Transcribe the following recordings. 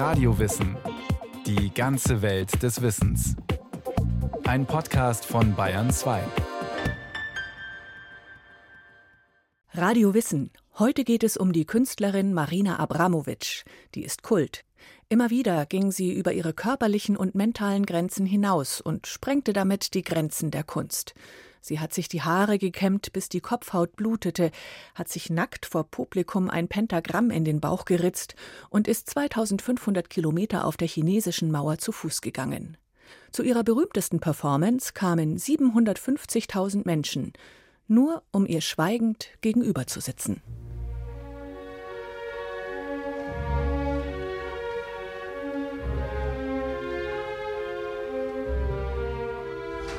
Radiowissen. Die ganze Welt des Wissens. Ein Podcast von Bayern 2. Radio Wissen. Heute geht es um die Künstlerin Marina Abramovic. Die ist Kult. Immer wieder ging sie über ihre körperlichen und mentalen Grenzen hinaus und sprengte damit die Grenzen der Kunst. Sie hat sich die Haare gekämmt, bis die Kopfhaut blutete, hat sich nackt vor Publikum ein Pentagramm in den Bauch geritzt und ist 2500 Kilometer auf der chinesischen Mauer zu Fuß gegangen. Zu ihrer berühmtesten Performance kamen 750.000 Menschen, nur um ihr schweigend gegenüber zu.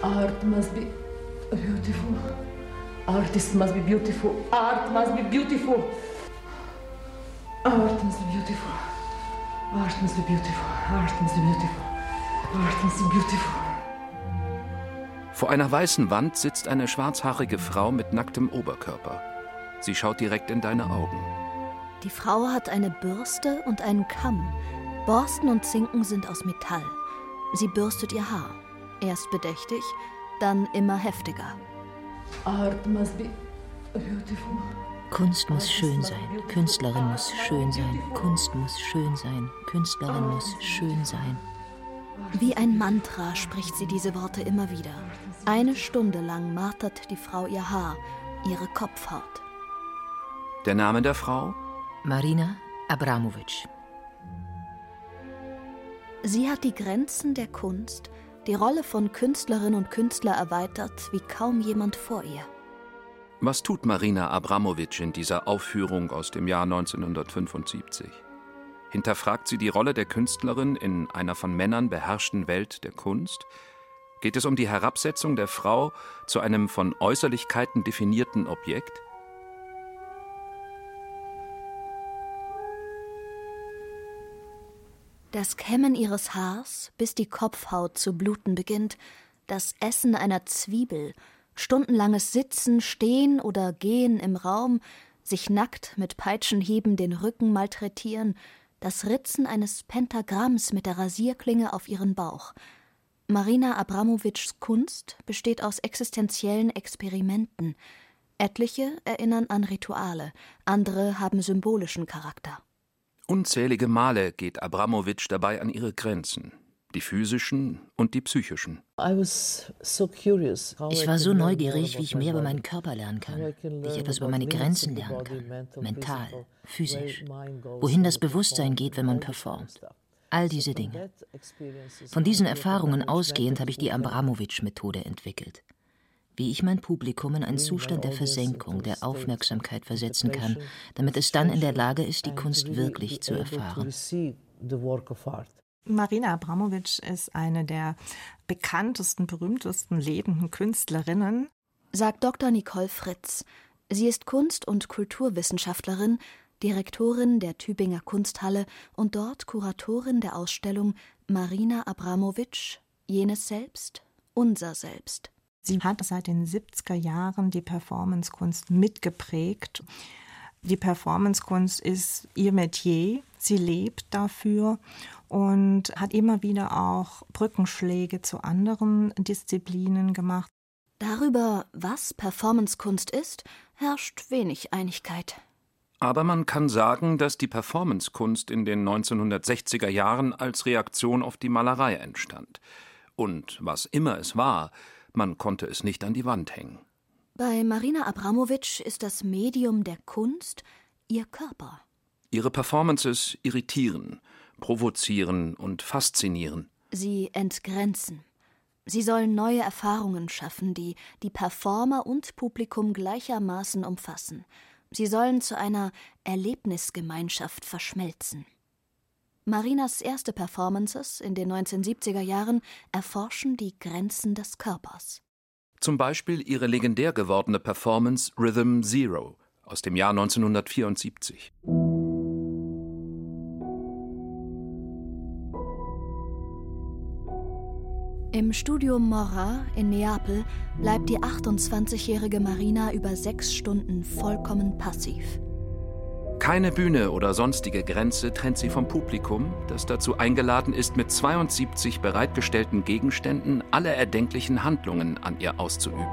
Art must be beautiful. Artist must be beautiful. Art must be beautiful. Art must be beautiful. Art must be beautiful. Art must be beautiful. Art must be beautiful. Vor einer weißen Wand sitzt eine schwarzhaarige Frau mit nacktem Oberkörper. Sie schaut direkt in deine Augen. Die Frau hat eine Bürste und einen Kamm. Borsten und Zinken sind aus Metall. Sie bürstet ihr Haar. Erst bedächtig, dann immer heftiger. Art must be beautiful. Kunst muss schön sein, Künstlerin muss schön sein, Kunst muss schön sein, Künstlerin muss schön sein. Wie ein Mantra spricht sie diese Worte immer wieder. Eine Stunde lang martert die Frau ihr Haar, ihre Kopfhaut. Der Name der Frau? Marina Abramovic. Sie hat die Grenzen der Kunst, die Rolle von Künstlerin und Künstler erweitert wie kaum jemand vor ihr. Was tut Marina Abramovic in dieser Aufführung aus dem Jahr 1975? Hinterfragt sie die Rolle der Künstlerin in einer von Männern beherrschten Welt der Kunst? Geht es um die Herabsetzung der Frau zu einem von Äußerlichkeiten definierten Objekt? Das Kämmen ihres Haars, bis die Kopfhaut zu bluten beginnt, das Essen einer Zwiebel, stundenlanges Sitzen, Stehen oder Gehen im Raum, sich nackt mit Peitschenhieben den Rücken malträtieren, das Ritzen eines Pentagramms mit der Rasierklinge auf ihren Bauch. Marina Abramowitschs Kunst besteht aus existenziellen Experimenten. Etliche erinnern an Rituale, andere haben symbolischen Charakter. Unzählige Male geht Abramowitsch dabei an ihre Grenzen, die physischen und die psychischen. Ich war so neugierig, wie ich mehr über meinen Körper lernen kann, wie ich etwas über meine Grenzen lernen kann, mental, physisch, wohin das Bewusstsein geht, wenn man performt. All diese Dinge. Von diesen Erfahrungen ausgehend habe ich die Abramowitsch-Methode entwickelt wie ich mein Publikum in einen Zustand der Versenkung, der Aufmerksamkeit versetzen kann, damit es dann in der Lage ist, die Kunst wirklich zu erfahren. Marina Abramovic ist eine der bekanntesten, berühmtesten lebenden Künstlerinnen, sagt Dr. Nicole Fritz. Sie ist Kunst- und Kulturwissenschaftlerin, Direktorin der Tübinger Kunsthalle und dort Kuratorin der Ausstellung Marina Abramovic, jenes Selbst, unser Selbst. Sie hat seit den 70er Jahren die Performancekunst mitgeprägt. Die Performancekunst ist ihr Metier. Sie lebt dafür und hat immer wieder auch Brückenschläge zu anderen Disziplinen gemacht. Darüber, was Performancekunst ist, herrscht wenig Einigkeit. Aber man kann sagen, dass die Performancekunst in den 1960er Jahren als Reaktion auf die Malerei entstand. Und was immer es war, man konnte es nicht an die Wand hängen. Bei Marina Abramovic ist das Medium der Kunst ihr Körper. Ihre Performances irritieren, provozieren und faszinieren. Sie entgrenzen. Sie sollen neue Erfahrungen schaffen, die die Performer und Publikum gleichermaßen umfassen. Sie sollen zu einer Erlebnisgemeinschaft verschmelzen. Marinas erste Performances in den 1970er Jahren erforschen die Grenzen des Körpers. Zum Beispiel ihre legendär gewordene Performance Rhythm Zero aus dem Jahr 1974. Im Studio Morra in Neapel bleibt die 28-jährige Marina über sechs Stunden vollkommen passiv. Keine Bühne oder sonstige Grenze trennt sie vom Publikum, das dazu eingeladen ist, mit 72 bereitgestellten Gegenständen alle erdenklichen Handlungen an ihr auszuüben.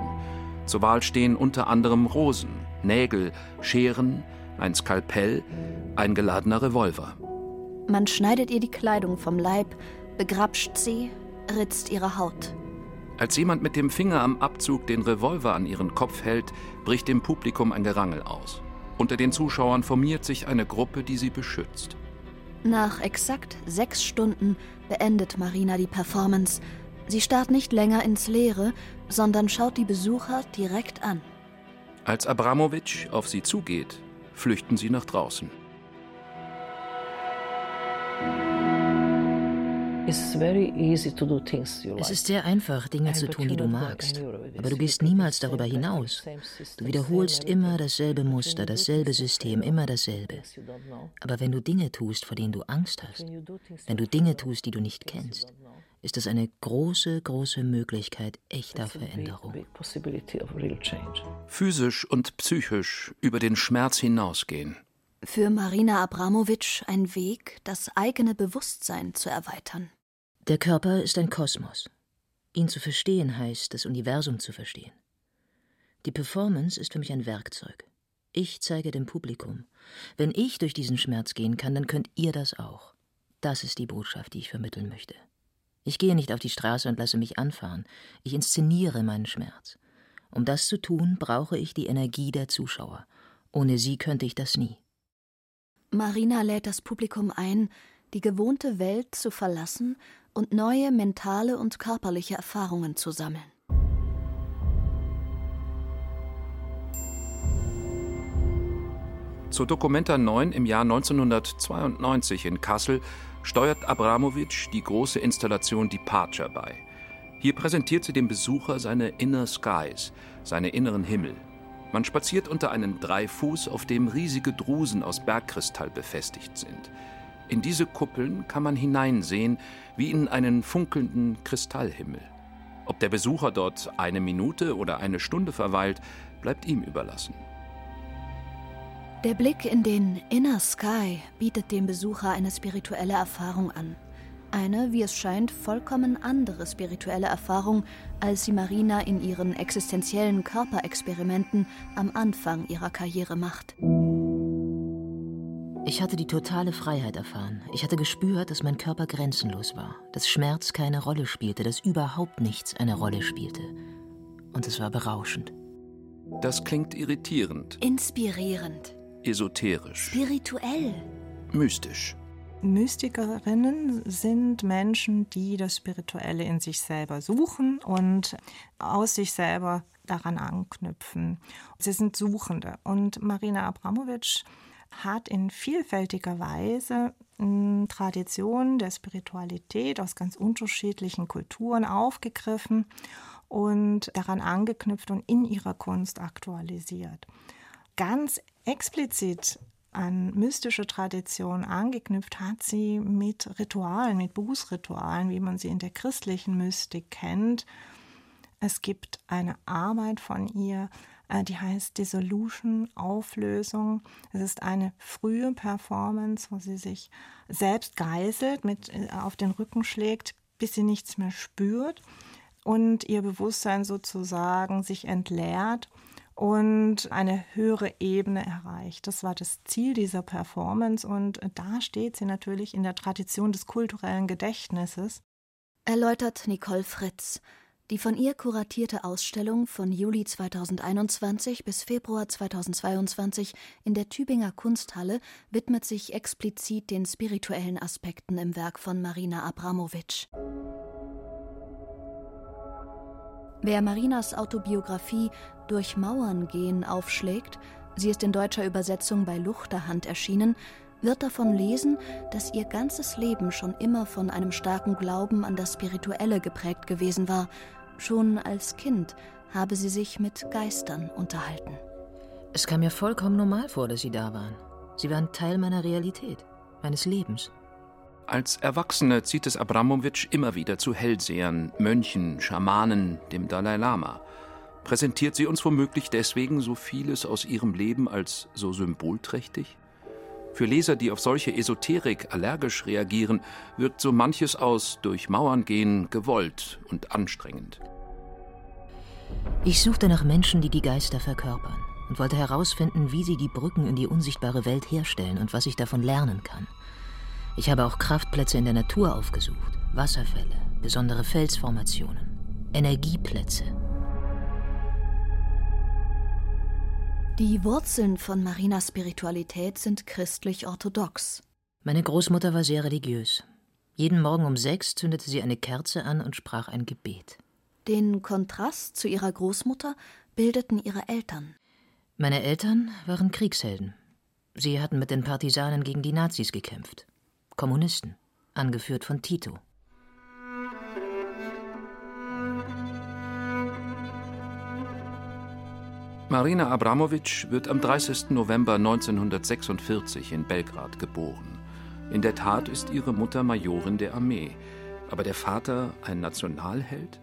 Zur Wahl stehen unter anderem Rosen, Nägel, Scheren, ein Skalpell, ein geladener Revolver. Man schneidet ihr die Kleidung vom Leib, begrapscht sie, ritzt ihre Haut. Als jemand mit dem Finger am Abzug den Revolver an ihren Kopf hält, bricht dem Publikum ein Gerangel aus. Unter den Zuschauern formiert sich eine Gruppe, die sie beschützt. Nach exakt sechs Stunden beendet Marina die Performance. Sie starrt nicht länger ins Leere, sondern schaut die Besucher direkt an. Als Abramowitsch auf sie zugeht, flüchten sie nach draußen. Es ist sehr einfach, Dinge zu tun, die du magst. Aber du gehst niemals darüber hinaus. Du wiederholst immer dasselbe Muster, dasselbe System, immer dasselbe. Aber wenn du Dinge tust, vor denen du Angst hast, wenn du Dinge tust, die du nicht kennst, ist das eine große, große Möglichkeit echter Veränderung. Physisch und psychisch über den Schmerz hinausgehen. Für Marina Abramowitsch ein Weg, das eigene Bewusstsein zu erweitern. Der Körper ist ein Kosmos. Ihn zu verstehen heißt, das Universum zu verstehen. Die Performance ist für mich ein Werkzeug. Ich zeige dem Publikum. Wenn ich durch diesen Schmerz gehen kann, dann könnt ihr das auch. Das ist die Botschaft, die ich vermitteln möchte. Ich gehe nicht auf die Straße und lasse mich anfahren. Ich inszeniere meinen Schmerz. Um das zu tun, brauche ich die Energie der Zuschauer. Ohne sie könnte ich das nie. Marina lädt das Publikum ein, die gewohnte Welt zu verlassen und neue mentale und körperliche Erfahrungen zu sammeln. Zur Documenta 9 im Jahr 1992 in Kassel steuert Abramowitsch die große Installation Departure bei. Hier präsentiert sie dem Besucher seine Inner Skies, seine inneren Himmel. Man spaziert unter einem Dreifuß, auf dem riesige Drusen aus Bergkristall befestigt sind. In diese Kuppeln kann man hineinsehen wie in einen funkelnden Kristallhimmel. Ob der Besucher dort eine Minute oder eine Stunde verweilt, bleibt ihm überlassen. Der Blick in den Inner Sky bietet dem Besucher eine spirituelle Erfahrung an. Eine, wie es scheint, vollkommen andere spirituelle Erfahrung, als sie Marina in ihren existenziellen Körperexperimenten am Anfang ihrer Karriere macht. Ich hatte die totale Freiheit erfahren. Ich hatte gespürt, dass mein Körper grenzenlos war, dass Schmerz keine Rolle spielte, dass überhaupt nichts eine Rolle spielte. Und es war berauschend. Das klingt irritierend. Inspirierend. Esoterisch. Spirituell. Mystisch. Mystikerinnen sind Menschen, die das Spirituelle in sich selber suchen und aus sich selber daran anknüpfen. Sie sind Suchende. Und Marina Abramowitsch hat in vielfältiger Weise hm, Traditionen der Spiritualität aus ganz unterschiedlichen Kulturen aufgegriffen und daran angeknüpft und in ihrer Kunst aktualisiert. Ganz explizit an mystische Traditionen angeknüpft hat sie mit Ritualen, mit Bußritualen, wie man sie in der christlichen Mystik kennt. Es gibt eine Arbeit von ihr, äh, die heißt Dissolution, Auflösung. Es ist eine frühe Performance, wo sie sich selbst geißelt, mit äh, auf den Rücken schlägt, bis sie nichts mehr spürt und ihr Bewusstsein sozusagen sich entleert und eine höhere Ebene erreicht. Das war das Ziel dieser Performance und da steht sie natürlich in der Tradition des kulturellen Gedächtnisses. Erläutert Nicole Fritz. Die von ihr kuratierte Ausstellung von Juli 2021 bis Februar 2022 in der Tübinger Kunsthalle widmet sich explizit den spirituellen Aspekten im Werk von Marina Abramowitsch. Wer Marinas Autobiografie Durch Mauern gehen aufschlägt, sie ist in deutscher Übersetzung bei Luchterhand erschienen, wird davon lesen, dass ihr ganzes Leben schon immer von einem starken Glauben an das Spirituelle geprägt gewesen war Schon als Kind habe sie sich mit Geistern unterhalten. Es kam mir vollkommen normal vor, dass sie da waren. Sie waren Teil meiner Realität, meines Lebens. Als Erwachsene zieht es Abramowitsch immer wieder zu Hellsehern, Mönchen, Schamanen, dem Dalai Lama. Präsentiert sie uns womöglich deswegen so vieles aus ihrem Leben als so symbolträchtig? Für Leser, die auf solche Esoterik allergisch reagieren, wirkt so manches aus durch Mauern gehen gewollt und anstrengend. Ich suchte nach Menschen, die die Geister verkörpern und wollte herausfinden, wie sie die Brücken in die unsichtbare Welt herstellen und was ich davon lernen kann. Ich habe auch Kraftplätze in der Natur aufgesucht, Wasserfälle, besondere Felsformationen, Energieplätze. Die Wurzeln von Marinas Spiritualität sind christlich-orthodox. Meine Großmutter war sehr religiös. Jeden Morgen um sechs zündete sie eine Kerze an und sprach ein Gebet. Den Kontrast zu ihrer Großmutter bildeten ihre Eltern. Meine Eltern waren Kriegshelden. Sie hatten mit den Partisanen gegen die Nazis gekämpft. Kommunisten, angeführt von Tito. Marina Abramovic wird am 30. November 1946 in Belgrad geboren. In der Tat ist ihre Mutter Majorin der Armee, aber der Vater ein Nationalheld?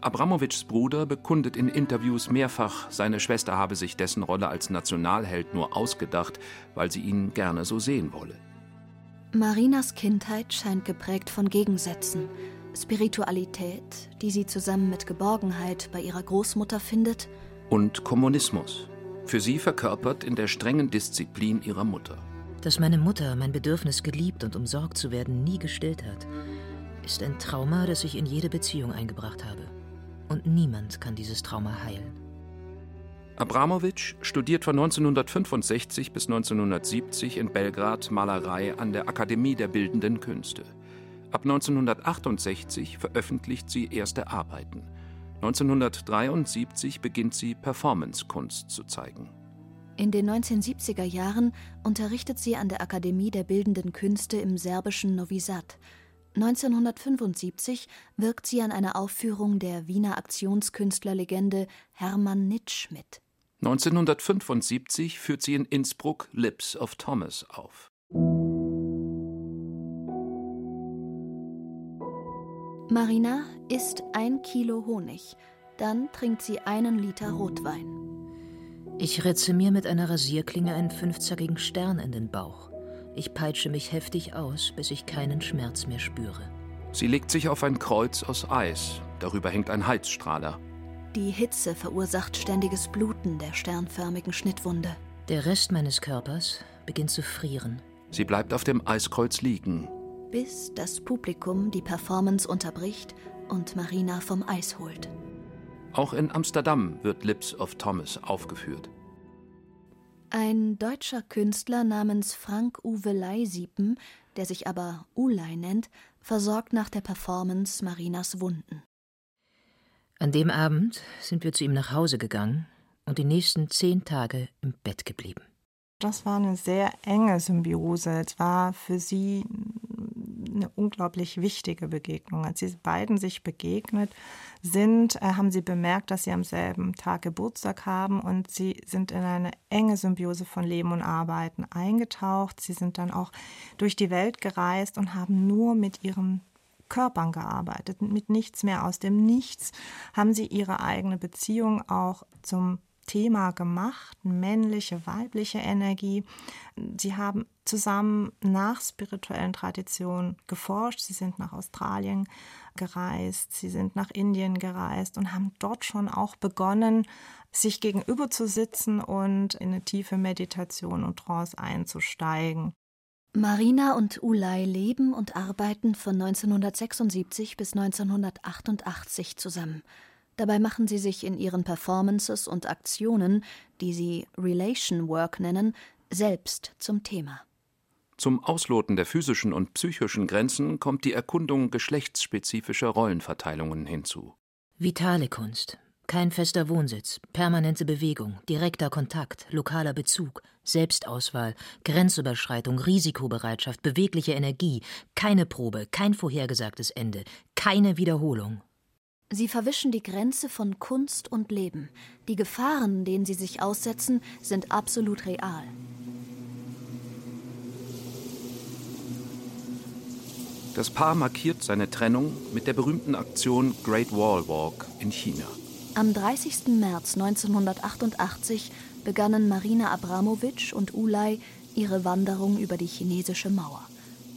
Abramowitschs Bruder bekundet in Interviews mehrfach, seine Schwester habe sich dessen Rolle als Nationalheld nur ausgedacht, weil sie ihn gerne so sehen wolle. Marinas Kindheit scheint geprägt von Gegensätzen. Spiritualität, die sie zusammen mit Geborgenheit bei ihrer Großmutter findet, und Kommunismus, für sie verkörpert in der strengen Disziplin ihrer Mutter. Dass meine Mutter mein Bedürfnis geliebt und umsorgt zu werden nie gestillt hat, ist ein Trauma, das ich in jede Beziehung eingebracht habe. Und niemand kann dieses Trauma heilen. Abramowitsch studiert von 1965 bis 1970 in Belgrad Malerei an der Akademie der Bildenden Künste. Ab 1968 veröffentlicht sie erste Arbeiten. 1973 beginnt sie Performancekunst zu zeigen. In den 1970er Jahren unterrichtet sie an der Akademie der Bildenden Künste im serbischen Novi Sad. 1975 wirkt sie an einer Aufführung der Wiener Aktionskünstlerlegende Hermann Nitsch mit. 1975 führt sie in Innsbruck Lips of Thomas auf. Marina isst ein Kilo Honig, dann trinkt sie einen Liter Rotwein. Ich ritze mir mit einer Rasierklinge einen fünfzackigen Stern in den Bauch. Ich peitsche mich heftig aus, bis ich keinen Schmerz mehr spüre. Sie legt sich auf ein Kreuz aus Eis. Darüber hängt ein Heizstrahler. Die Hitze verursacht ständiges Bluten der sternförmigen Schnittwunde. Der Rest meines Körpers beginnt zu frieren. Sie bleibt auf dem Eiskreuz liegen, bis das Publikum die Performance unterbricht und Marina vom Eis holt. Auch in Amsterdam wird Lips of Thomas aufgeführt. Ein deutscher Künstler namens Frank Uwe Leisiepen, der sich aber Ulay nennt, versorgt nach der Performance Marinas Wunden. An dem Abend sind wir zu ihm nach Hause gegangen und die nächsten zehn Tage im Bett geblieben. Das war eine sehr enge Symbiose. Es war für sie eine unglaublich wichtige Begegnung. Als sie beiden sich begegnet sind, äh, haben sie bemerkt, dass sie am selben Tag Geburtstag haben und sie sind in eine enge Symbiose von Leben und Arbeiten eingetaucht. Sie sind dann auch durch die Welt gereist und haben nur mit ihren Körpern gearbeitet, mit nichts mehr aus dem Nichts haben sie ihre eigene Beziehung auch zum Thema gemacht, männliche, weibliche Energie. Sie haben zusammen nach spirituellen Traditionen geforscht. Sie sind nach Australien gereist, sie sind nach Indien gereist und haben dort schon auch begonnen, sich gegenüber zu sitzen und in eine tiefe Meditation und Trance einzusteigen. Marina und Ulay leben und arbeiten von 1976 bis 1988 zusammen. Dabei machen sie sich in ihren Performances und Aktionen, die sie Relation Work nennen, selbst zum Thema. Zum Ausloten der physischen und psychischen Grenzen kommt die Erkundung geschlechtsspezifischer Rollenverteilungen hinzu. Vitale Kunst. Kein fester Wohnsitz, permanente Bewegung, direkter Kontakt, lokaler Bezug, Selbstauswahl, Grenzüberschreitung, Risikobereitschaft, bewegliche Energie, keine Probe, kein vorhergesagtes Ende, keine Wiederholung. Sie verwischen die Grenze von Kunst und Leben. Die Gefahren, denen sie sich aussetzen, sind absolut real. Das Paar markiert seine Trennung mit der berühmten Aktion Great Wall Walk in China. Am 30. März 1988 begannen Marina Abramowitsch und Ulay ihre Wanderung über die chinesische Mauer.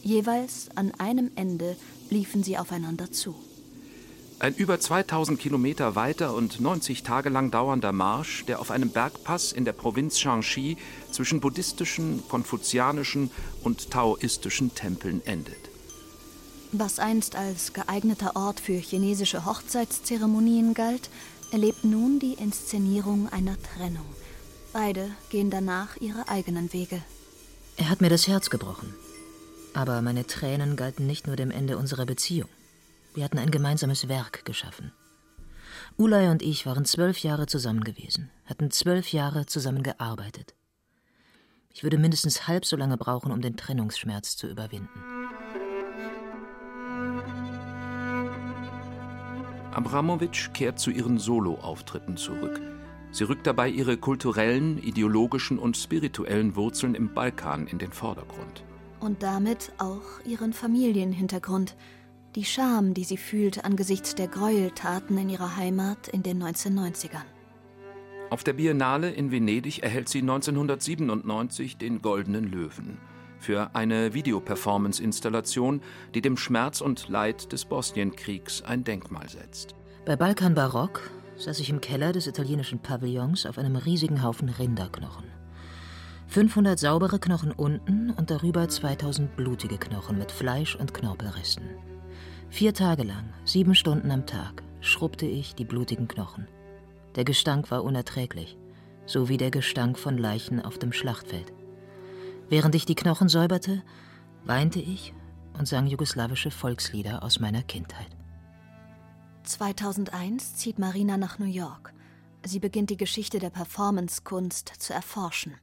Jeweils an einem Ende liefen sie aufeinander zu. Ein über 2000 Kilometer weiter und 90 Tage lang dauernder Marsch, der auf einem Bergpass in der Provinz Shaanxi zwischen buddhistischen, konfuzianischen und taoistischen Tempeln endet. Was einst als geeigneter Ort für chinesische Hochzeitszeremonien galt, erlebt nun die Inszenierung einer Trennung. Beide gehen danach ihre eigenen Wege. Er hat mir das Herz gebrochen. Aber meine Tränen galten nicht nur dem Ende unserer Beziehung. Wir hatten ein gemeinsames Werk geschaffen. Ulay und ich waren zwölf Jahre zusammen gewesen, hatten zwölf Jahre zusammen gearbeitet. Ich würde mindestens halb so lange brauchen, um den Trennungsschmerz zu überwinden. Abramowitsch kehrt zu ihren Soloauftritten zurück. Sie rückt dabei ihre kulturellen, ideologischen und spirituellen Wurzeln im Balkan in den Vordergrund. Und damit auch ihren Familienhintergrund, die Scham, die sie fühlt angesichts der Gräueltaten in ihrer Heimat in den 1990ern. Auf der Biennale in Venedig erhält sie 1997 den Goldenen Löwen für eine Videoperformance-Installation, die dem Schmerz und Leid des Bosnienkriegs ein Denkmal setzt. Bei Balkan Barock saß ich im Keller des italienischen Pavillons auf einem riesigen Haufen Rinderknochen. 500 saubere Knochen unten und darüber 2000 blutige Knochen mit Fleisch und Knorpelresten. Vier Tage lang, sieben Stunden am Tag, schrubbte ich die blutigen Knochen. Der Gestank war unerträglich, so wie der Gestank von Leichen auf dem Schlachtfeld. Während ich die Knochen säuberte, weinte ich und sang jugoslawische Volkslieder aus meiner Kindheit. 2001 zieht Marina nach New York. Sie beginnt die Geschichte der Performancekunst zu erforschen.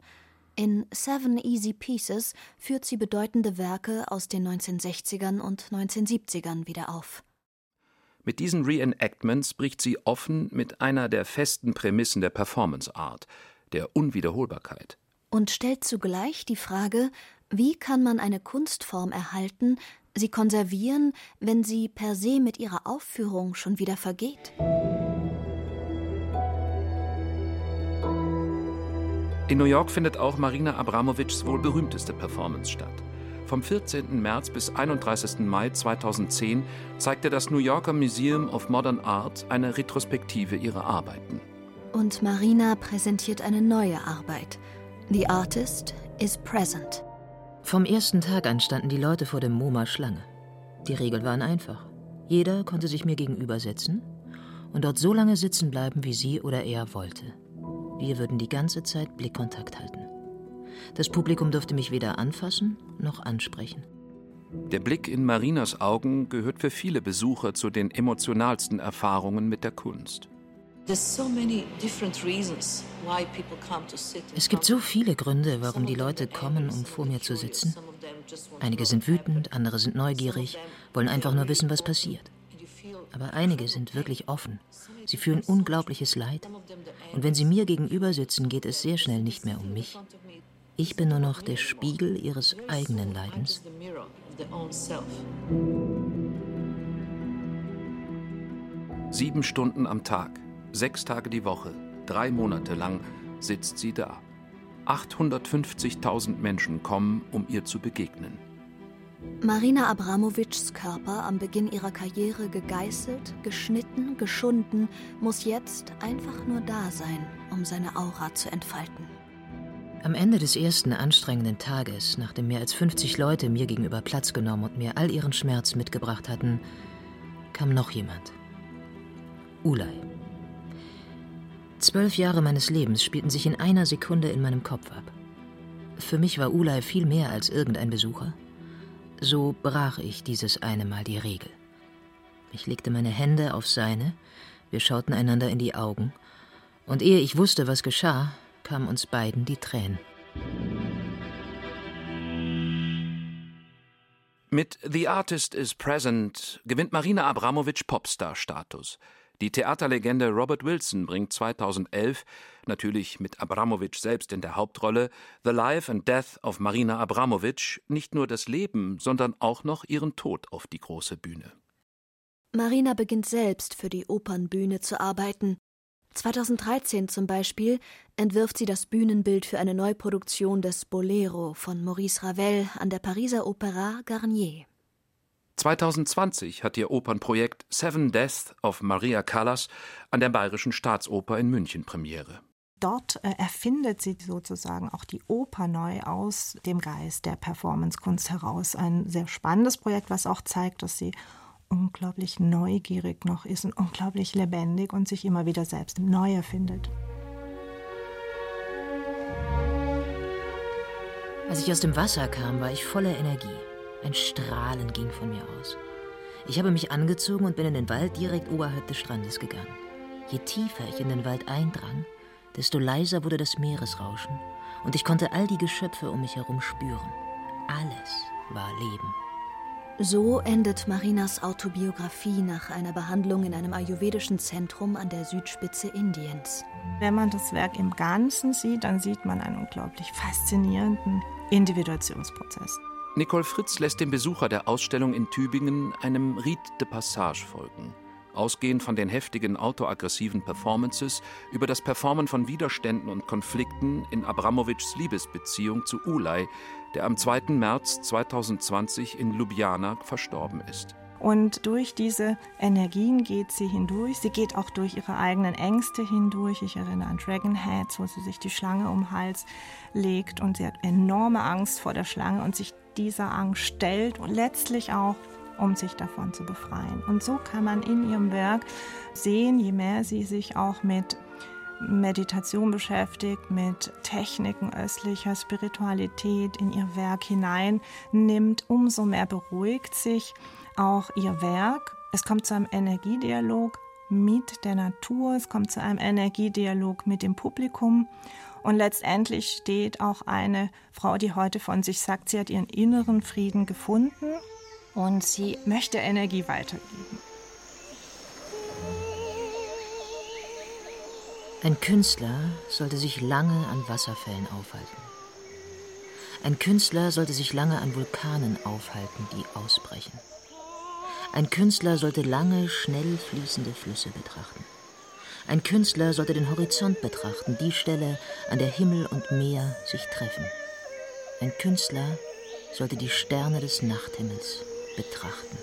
In Seven Easy Pieces führt sie bedeutende Werke aus den 1960ern und 1970ern wieder auf. Mit diesen Reenactments bricht sie offen mit einer der festen Prämissen der Performance Art, der Unwiederholbarkeit. Und stellt zugleich die Frage, wie kann man eine Kunstform erhalten, sie konservieren, wenn sie per se mit ihrer Aufführung schon wieder vergeht? In New York findet auch Marina Abramowitschs wohl berühmteste Performance statt. Vom 14. März bis 31. Mai 2010 zeigte das New Yorker Museum of Modern Art eine Retrospektive ihrer Arbeiten. Und Marina präsentiert eine neue Arbeit. The Artist is Present. Vom ersten Tag an standen die Leute vor dem MoMA Schlange. Die Regeln waren einfach. Jeder konnte sich mir gegenüber setzen und dort so lange sitzen bleiben, wie sie oder er wollte. Wir würden die ganze Zeit Blickkontakt halten. Das Publikum durfte mich weder anfassen noch ansprechen. Der Blick in Marinas Augen gehört für viele Besucher zu den emotionalsten Erfahrungen mit der Kunst. Es gibt so viele Gründe, warum die Leute kommen, um vor mir zu sitzen. Einige sind wütend, andere sind neugierig, wollen einfach nur wissen, was passiert. Aber einige sind wirklich offen. Sie fühlen unglaubliches Leid. Und wenn sie mir gegenüber sitzen, geht es sehr schnell nicht mehr um mich. Ich bin nur noch der Spiegel ihres eigenen Leidens. Sieben Stunden am Tag, sechs Tage die Woche, drei Monate lang sitzt sie da. 850.000 Menschen kommen, um ihr zu begegnen. Marina Abramowitschs Körper, am Beginn ihrer Karriere gegeißelt, geschnitten, geschunden, muss jetzt einfach nur da sein, um seine Aura zu entfalten. Am Ende des ersten anstrengenden Tages, nachdem mehr als 50 Leute mir gegenüber Platz genommen und mir all ihren Schmerz mitgebracht hatten, kam noch jemand. Ulay. Zwölf Jahre meines Lebens spielten sich in einer Sekunde in meinem Kopf ab. Für mich war Ulay viel mehr als irgendein Besucher. So brach ich dieses eine Mal die Regel. Ich legte meine Hände auf seine, wir schauten einander in die Augen, und ehe ich wusste, was geschah, kamen uns beiden die Tränen. Mit The Artist is Present gewinnt Marina Abramowitsch Popstar-Status. Die Theaterlegende Robert Wilson bringt 2011, natürlich mit Abramowitsch selbst in der Hauptrolle, The Life and Death of Marina Abramowitsch nicht nur das Leben, sondern auch noch ihren Tod auf die große Bühne. Marina beginnt selbst für die Opernbühne zu arbeiten. 2013 zum Beispiel entwirft sie das Bühnenbild für eine Neuproduktion des Bolero von Maurice Ravel an der Pariser Opera Garnier. 2020 hat ihr Opernprojekt Seven Deaths of Maria Callas an der Bayerischen Staatsoper in München Premiere. Dort äh, erfindet sie sozusagen auch die Oper neu aus dem Geist der Performancekunst heraus. Ein sehr spannendes Projekt, was auch zeigt, dass sie unglaublich neugierig noch ist und unglaublich lebendig und sich immer wieder selbst neu erfindet. Als ich aus dem Wasser kam, war ich voller Energie. Ein Strahlen ging von mir aus. Ich habe mich angezogen und bin in den Wald direkt oberhalb des Strandes gegangen. Je tiefer ich in den Wald eindrang, desto leiser wurde das Meeresrauschen und ich konnte all die Geschöpfe um mich herum spüren. Alles war Leben. So endet Marinas Autobiografie nach einer Behandlung in einem ayurvedischen Zentrum an der Südspitze Indiens. Wenn man das Werk im Ganzen sieht, dann sieht man einen unglaublich faszinierenden Individuationsprozess. Nicole Fritz lässt dem Besucher der Ausstellung in Tübingen einem Rite de Passage folgen. Ausgehend von den heftigen autoaggressiven Performances über das Performen von Widerständen und Konflikten in Abramowitschs Liebesbeziehung zu Ulay, der am 2. März 2020 in Ljubljana verstorben ist. Und durch diese Energien geht sie hindurch. Sie geht auch durch ihre eigenen Ängste hindurch. Ich erinnere an Dragonheads, wo sie sich die Schlange um den Hals legt und sie hat enorme Angst vor der Schlange und sich dieser Angst stellt und letztlich auch um sich davon zu befreien. Und so kann man in ihrem Werk sehen, je mehr sie sich auch mit Meditation beschäftigt, mit Techniken östlicher Spiritualität in ihr Werk hineinnimmt, umso mehr beruhigt sich auch ihr Werk. Es kommt zu einem Energiedialog mit der Natur, es kommt zu einem Energiedialog mit dem Publikum und letztendlich steht auch eine Frau, die heute von sich sagt, sie hat ihren inneren Frieden gefunden und sie möchte Energie weitergeben. Ein Künstler sollte sich lange an Wasserfällen aufhalten. Ein Künstler sollte sich lange an Vulkanen aufhalten, die ausbrechen. Ein Künstler sollte lange, schnell fließende Flüsse betrachten. Ein Künstler sollte den Horizont betrachten, die Stelle, an der Himmel und Meer sich treffen. Ein Künstler sollte die Sterne des Nachthimmels betrachten.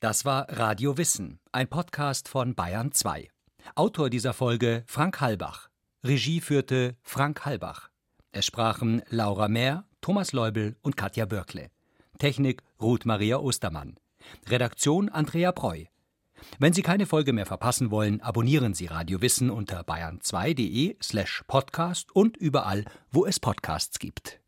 Das war Radio Wissen, ein Podcast von Bayern 2. Autor dieser Folge Frank Halbach. Regie führte Frank Halbach. Es sprachen Laura Mehr, Thomas Leubel und Katja Börkle. Technik Ruth Maria Ostermann. Redaktion Andrea Breu. Wenn Sie keine Folge mehr verpassen wollen, abonnieren Sie Radio Wissen unter bayern2.de slash podcast und überall, wo es Podcasts gibt.